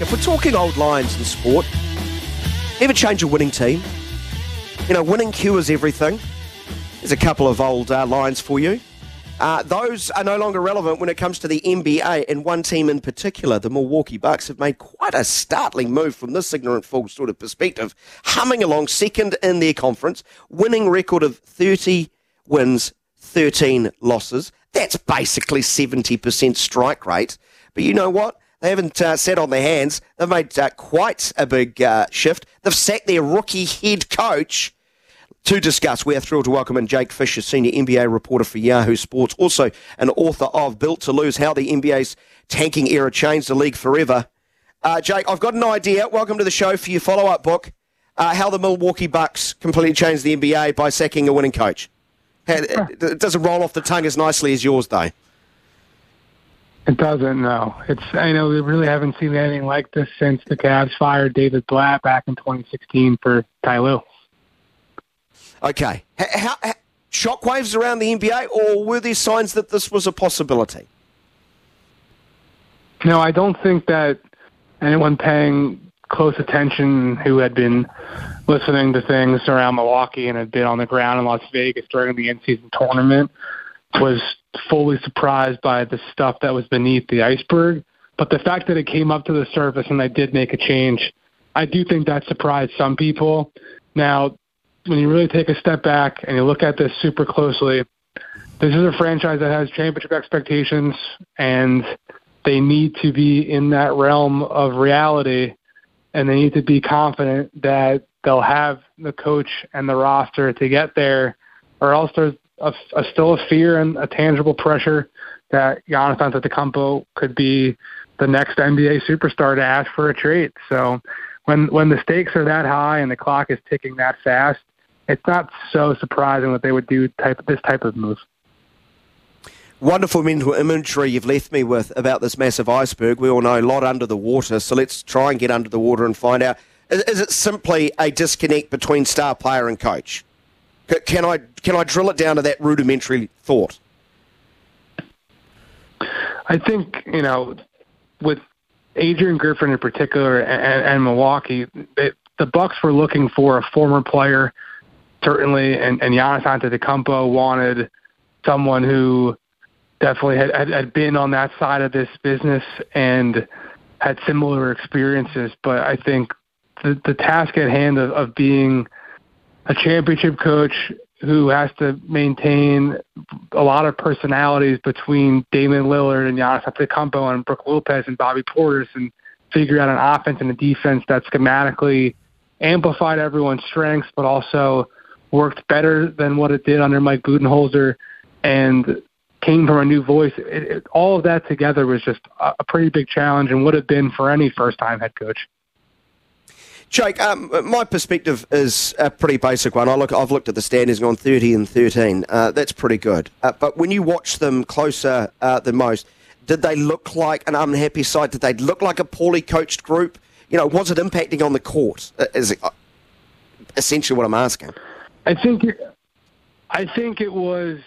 If we're talking old lines in sport, ever change a winning team? You know, winning cures everything. There's a couple of old uh, lines for you. Uh, those are no longer relevant when it comes to the NBA, and one team in particular, the Milwaukee Bucks, have made quite a startling move from this ignorant fool sort of perspective, humming along second in their conference, winning record of 30 wins, 13 losses. That's basically 70% strike rate. But you know what? They haven't uh, sat on their hands. They've made uh, quite a big uh, shift. They've sacked their rookie head coach. To discuss, we are thrilled to welcome in Jake Fischer, senior NBA reporter for Yahoo Sports, also an author of Built to Lose How the NBA's Tanking Era Changed the League Forever. Uh, Jake, I've got an idea. Welcome to the show for your follow up book uh, How the Milwaukee Bucks Completely Changed the NBA by Sacking a Winning Coach. It doesn't roll off the tongue as nicely as yours, though. It doesn't. No, it's. I know we really haven't seen anything like this since the Cavs fired David Blatt back in 2016 for Ty Lue. Okay, how, how, shockwaves around the NBA, or were there signs that this was a possibility? No, I don't think that anyone paying close attention who had been listening to things around Milwaukee and had been on the ground in Las Vegas during the in-season tournament was fully surprised by the stuff that was beneath the iceberg. But the fact that it came up to the surface and they did make a change, I do think that surprised some people. Now, when you really take a step back and you look at this super closely, this is a franchise that has championship expectations and they need to be in that realm of reality and they need to be confident that they'll have the coach and the roster to get there or else there's a, a still a fear and a tangible pressure that Giannis Antetokounmpo could be the next NBA superstar to ask for a trade. So when when the stakes are that high and the clock is ticking that fast, it's not so surprising that they would do type this type of move. Wonderful mental imagery you've left me with about this massive iceberg. We all know a lot under the water, so let's try and get under the water and find out. Is, is it simply a disconnect between star player and coach? Can I can I drill it down to that rudimentary thought? I think you know, with Adrian Griffin in particular and, and Milwaukee, the Bucks were looking for a former player, certainly, and, and Giannis Antetokounmpo wanted someone who definitely had, had, had been on that side of this business and had similar experiences. But I think the the task at hand of, of being a championship coach who has to maintain a lot of personalities between Damian Lillard and Giannis Antetokounmpo and Brook Lopez and Bobby Portis and figure out an offense and a defense that schematically amplified everyone's strengths but also worked better than what it did under Mike Budenholzer and came from a new voice. It, it, all of that together was just a, a pretty big challenge and would have been for any first-time head coach. Jake, um, my perspective is a pretty basic one. I look, I've looked at the standings on 30 and 13. Uh, that's pretty good. Uh, but when you watch them closer uh, than most, did they look like an unhappy side? Did they look like a poorly coached group? You know, was it impacting on the court? Uh, is it, uh, essentially what I'm asking. I think, I think it was,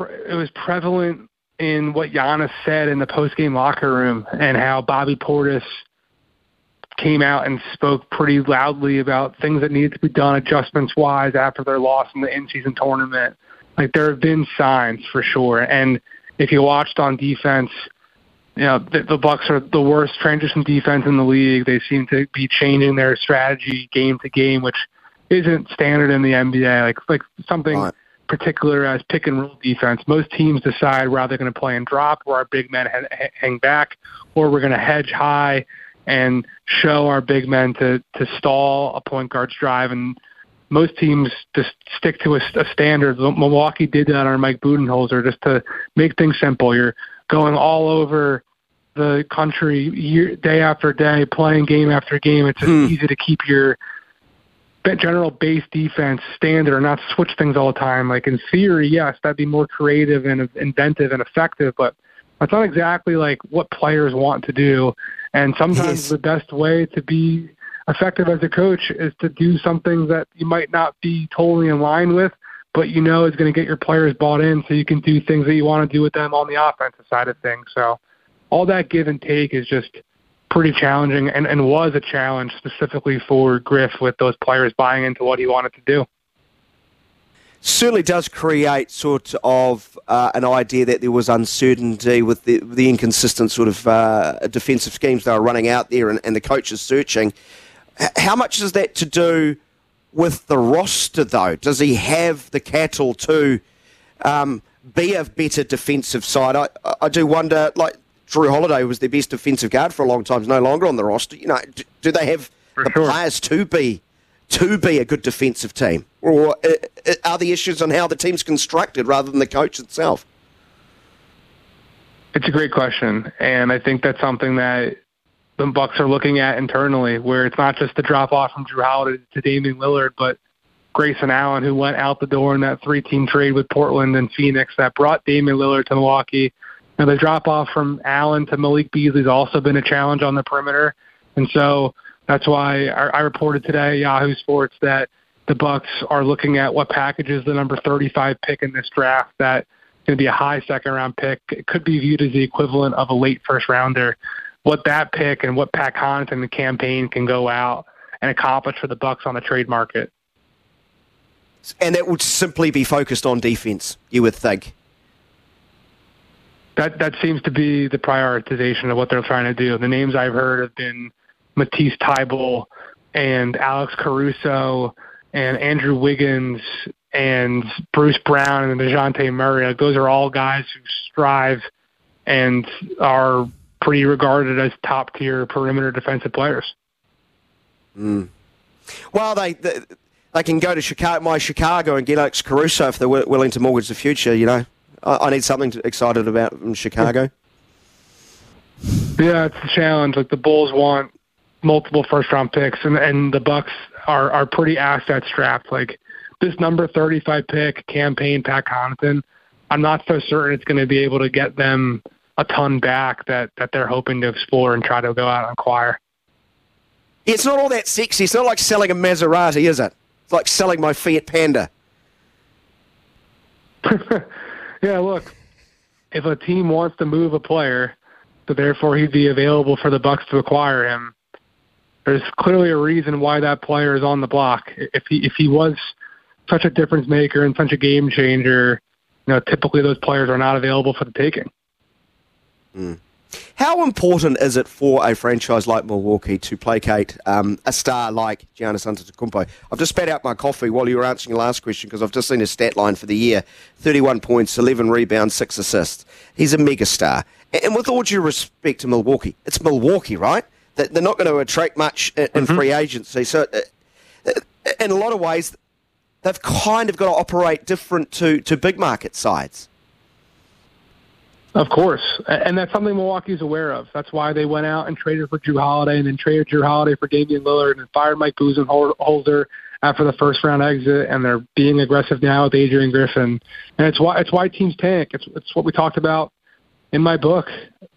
it was prevalent in what Giannis said in the post game locker room and how Bobby Portis – came out and spoke pretty loudly about things that needed to be done adjustments wise after their loss in the in season tournament. Like there have been signs for sure. And if you watched on defense, you know the, the Bucks are the worst transition defense in the league. They seem to be changing their strategy game to game, which isn't standard in the NBA. Like like something right. particular as pick and roll defense. Most teams decide whether they're going to play and drop, where our big men ha- hang back, or we're going to hedge high and show our big men to to stall a point guard's drive. And most teams just stick to a, a standard. Milwaukee did that on Mike Budenholzer just to make things simple. You're going all over the country year, day after day, playing game after game. It's hmm. easy to keep your general base defense standard and not switch things all the time. Like in theory, yes, that'd be more creative and inventive and effective, but that's not exactly like what players want to do. And sometimes yes. the best way to be effective as a coach is to do something that you might not be totally in line with, but you know is going to get your players bought in so you can do things that you want to do with them on the offensive side of things. So all that give and take is just pretty challenging and, and was a challenge specifically for Griff with those players buying into what he wanted to do certainly does create sort of uh, an idea that there was uncertainty with the, the inconsistent sort of uh, defensive schemes they were running out there and, and the coaches searching. H- how much is that to do with the roster, though? Does he have the cattle to um, be a better defensive side? I, I do wonder, like, Jrue Holiday was their best defensive guard for a long time, is no longer on the roster. You know, do, do they have for the sure. players to be to be a good defensive team? Or uh, uh, are the issues on how the team's constructed rather than the coach itself? It's a great question, and I think that's something that the Bucks are looking at internally, where it's not just the drop off from Jrue Holiday to Damian Lillard, but Grayson Allen, who went out the door in that three-team trade with Portland and Phoenix that brought Damian Lillard to Milwaukee. Now the drop off from Allen to Malik Beasley has also been a challenge on the perimeter, and so that's why I, I reported today, Yahoo Sports, that the Bucks are looking at what packages the number 35 pick in this draft that going to be a high second round pick. It could be viewed as the equivalent of a late first rounder. What that pick and what Pat Connaughton and the campaign can go out and accomplish for the Bucks on the trade market. And that would simply be focused on defense, you would think. That that seems to be the prioritization of what they're trying to do. The names I've heard have been Matisse Thybulle and Alex Caruso and Andrew Wiggins and Bruce Brown and Dejounte Murray. Those are all guys who strive and are pretty regarded as top tier perimeter defensive players. Mm. Well, they, they, they can go to Chicago, my Chicago and get Alex Caruso if they're willing to mortgage the future. You know, I, I need something excited about in Chicago. Yeah, it's a challenge. Like the Bulls want multiple first round picks, and and the Bucks are are pretty asset strapped. Like this number 35 pick campaign, Pat Connaughton, I'm not so certain it's going to be able to get them a ton back that that they're hoping to explore and try to go out and acquire. It's not all that sexy. It's not like selling a Maserati, is it? It's like selling my Fiat Panda. yeah, look, if a team wants to move a player, so therefore he'd be available for the Bucks to acquire him there's clearly a reason why that player is on the block. If he if he was such a difference maker and such a game changer, you know, typically those players are not available for the taking. Mm. How important is it for a franchise like Milwaukee to placate um, a star like Giannis Antetokounmpo? I've just spat out my coffee while you were answering your last question because I've just seen his stat line for the year: 31 points, 11 rebounds, six assists. He's a megastar. And with all due respect to Milwaukee, it's Milwaukee, right? They're not going to attract much in mm-hmm. free agency. So, uh, uh, in a lot of ways, they've kind of got to operate different to, to big market sides. Of course, and that's something Milwaukee's aware of. That's why they went out and traded for Jrue Holiday, and then traded Jrue Holiday for Damian Lillard, and fired Mike Budenholzer after the first round exit, and they're being aggressive now with Adrian Griffin, and it's why it's why teams tank. It's it's what we talked about in my book.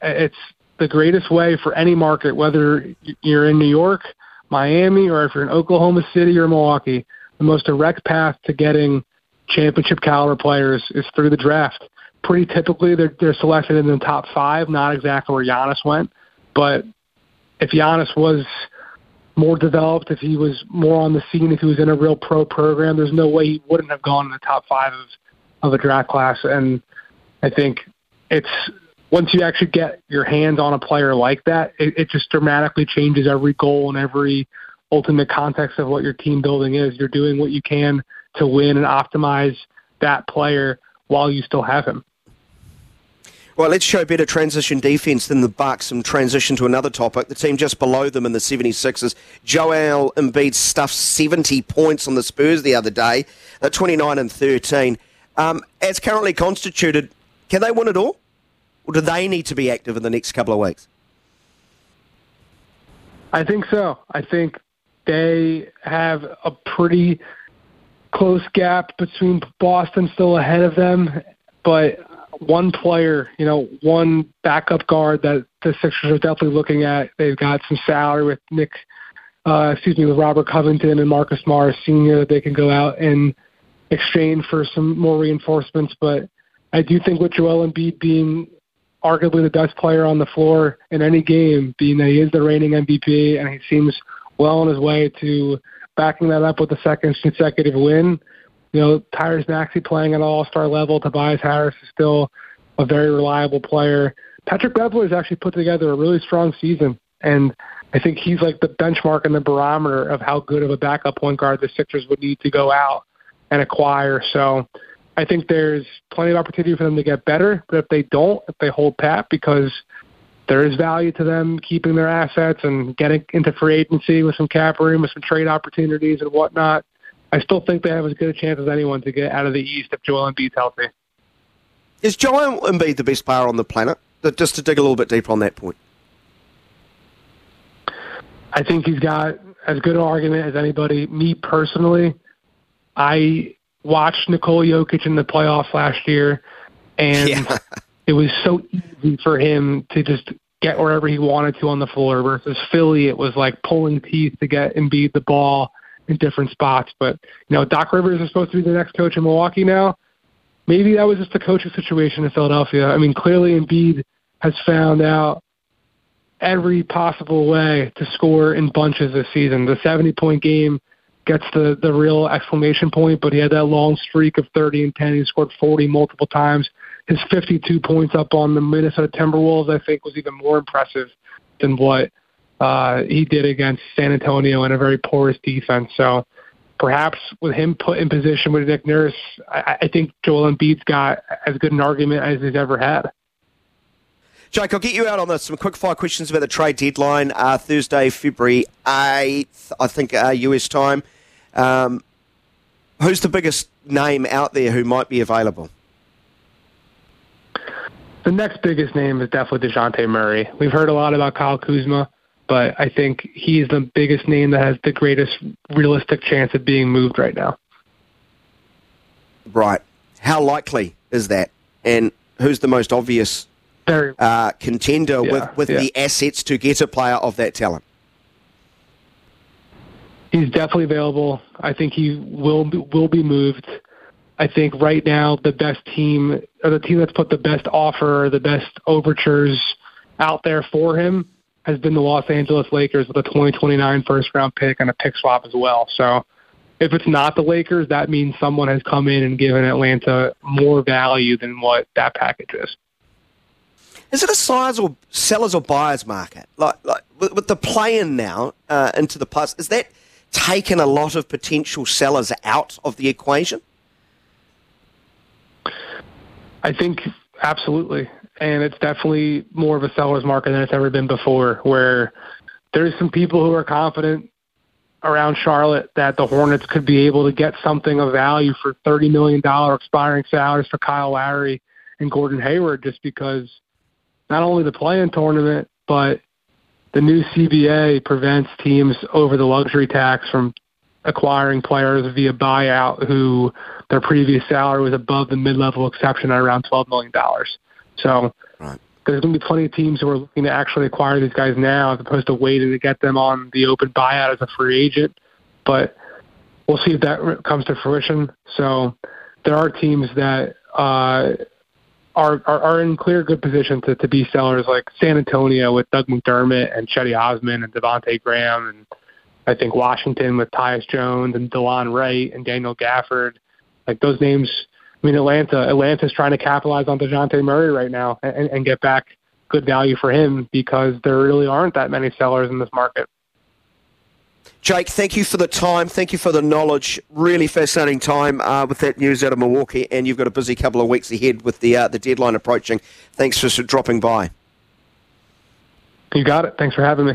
It's the greatest way for any market, whether you're in New York, Miami, or if you're in Oklahoma City or Milwaukee, the most direct path to getting championship caliber players is through the draft. Pretty typically, they're they're selected in the top five, not exactly where Giannis went, but if Giannis was more developed, if he was more on the scene, if he was in a real pro program, there's no way he wouldn't have gone in the top five of of a draft class. And I think it's once you actually get your hands on a player like that, it, it just dramatically changes every goal and every ultimate context of what your team building is. You're doing what you can to win and optimize that player while you still have him. Well, let's show better transition defence than the Bucks and transition to another topic. The team just below them in the 76ers. Joel Embiid stuffed 70 points on the Spurs the other day, at 29 and 13. Um, as currently constituted, can they win it all? Or do they need to be active in the next couple of weeks? I think so. I think they have a pretty close gap between Boston still ahead of them, but one player, you know, one backup guard that the Sixers are definitely looking at. They've got some salary with Nick, uh, excuse me, with Robert Covington and Marcus Morris Sr. that they can go out and exchange for some more reinforcements. But I do think with Joel Embiid being arguably the best player on the floor in any game, being that he is the reigning MVP and he seems well on his way to backing that up with a second consecutive win you know, Tyrese Maxey playing at all-star level. Tobias Harris is still a very reliable player. Patrick Beverley has actually put together a really strong season, and I think he's like the benchmark and the barometer of how good of a backup point guard the Sixers would need to go out and acquire. So I think there's plenty of opportunity for them to get better, but if they don't, if they hold pat, because there is value to them keeping their assets and getting into free agency with some cap room, with some trade opportunities and whatnot – I still think they have as good a chance as anyone to get out of the East if Joel Embiid's healthy. Is Joel Embiid the best player on the planet? Just to dig a little bit deeper on that point. I think he's got as good an argument as anybody. Me personally, I watched Nikola Jokic in the playoffs last year, and yeah. it was so easy for him to just get wherever he wanted to on the floor. Versus Philly, it was like pulling teeth to get Embiid the ball in different spots. But you know, Doc Rivers is supposed to be the next coach in Milwaukee now. Maybe that was just the coaching situation in Philadelphia. I mean, clearly Embiid has found out every possible way to score in bunches this season. The 70 point game gets the the real exclamation point, but he had that long streak of 30 and 10. He scored 40 multiple times. His 52 points up on the Minnesota Timberwolves, I think, was even more impressive than what uh, he did against San Antonio in a very porous defense. So perhaps with him put in position with Nick Nurse, I, I think Joel Embiid's got as good an argument as he's ever had. Jake, I'll get you out on this. Some quick fire questions about the trade deadline. Uh, Thursday, February 8th, I think, uh, US time. Um, who's the biggest name out there who might be available? The next biggest name is definitely DeJounte Murray. We've heard a lot about Kyle Kuzma but I think he's the biggest name that has the greatest realistic chance of being moved right now. Right. How likely is that? And who's the most obvious Very, uh, contender yeah, with, with yeah. the assets to get a player of that talent? He's definitely available. I think he will be, will be moved. I think right now the best team or the team that's put the best offer, the best overtures out there for him has been the Los Angeles Lakers with a 2029 first round pick and a pick swap as well. So if it's not the Lakers, that means someone has come in and given Atlanta more value than what that package is. Is it a size or sellers or buyers market? Like, like with, with the play-in now uh, into the plus, is that taken a lot of potential sellers out of the equation? I think absolutely and it's definitely more of a seller's market than it's ever been before. Where there's some people who are confident around Charlotte that the Hornets could be able to get something of value for thirty million dollar expiring salaries for Kyle Lowry and Gordon Hayward, just because not only the play-in tournament, but the new CBA prevents teams over the luxury tax from acquiring players via buyout who their previous salary was above the mid-level exception at around $12 million. So right. there's going to be plenty of teams who are looking to actually acquire these guys now as opposed to waiting to get them on the open buyout as a free agent. But we'll see if that comes to fruition. So there are teams that uh, are, are are in clear good position to, to be sellers, like San Antonio with Doug McDermott and Cedi Osman and Devonte Graham, and I think Washington with Tyus Jones and Delon Wright and Daniel Gafford. Like those names I mean, Atlanta, Atlanta's trying to capitalize on Dejounte Murray right now and, and get back good value for him because there really aren't that many sellers in this market. Jake, thank you for the time. Thank you for the knowledge. Really fascinating time uh, with that news out of Milwaukee, and you've got a busy couple of weeks ahead with the uh, the deadline approaching. Thanks for dropping by. You got it. Thanks for having me.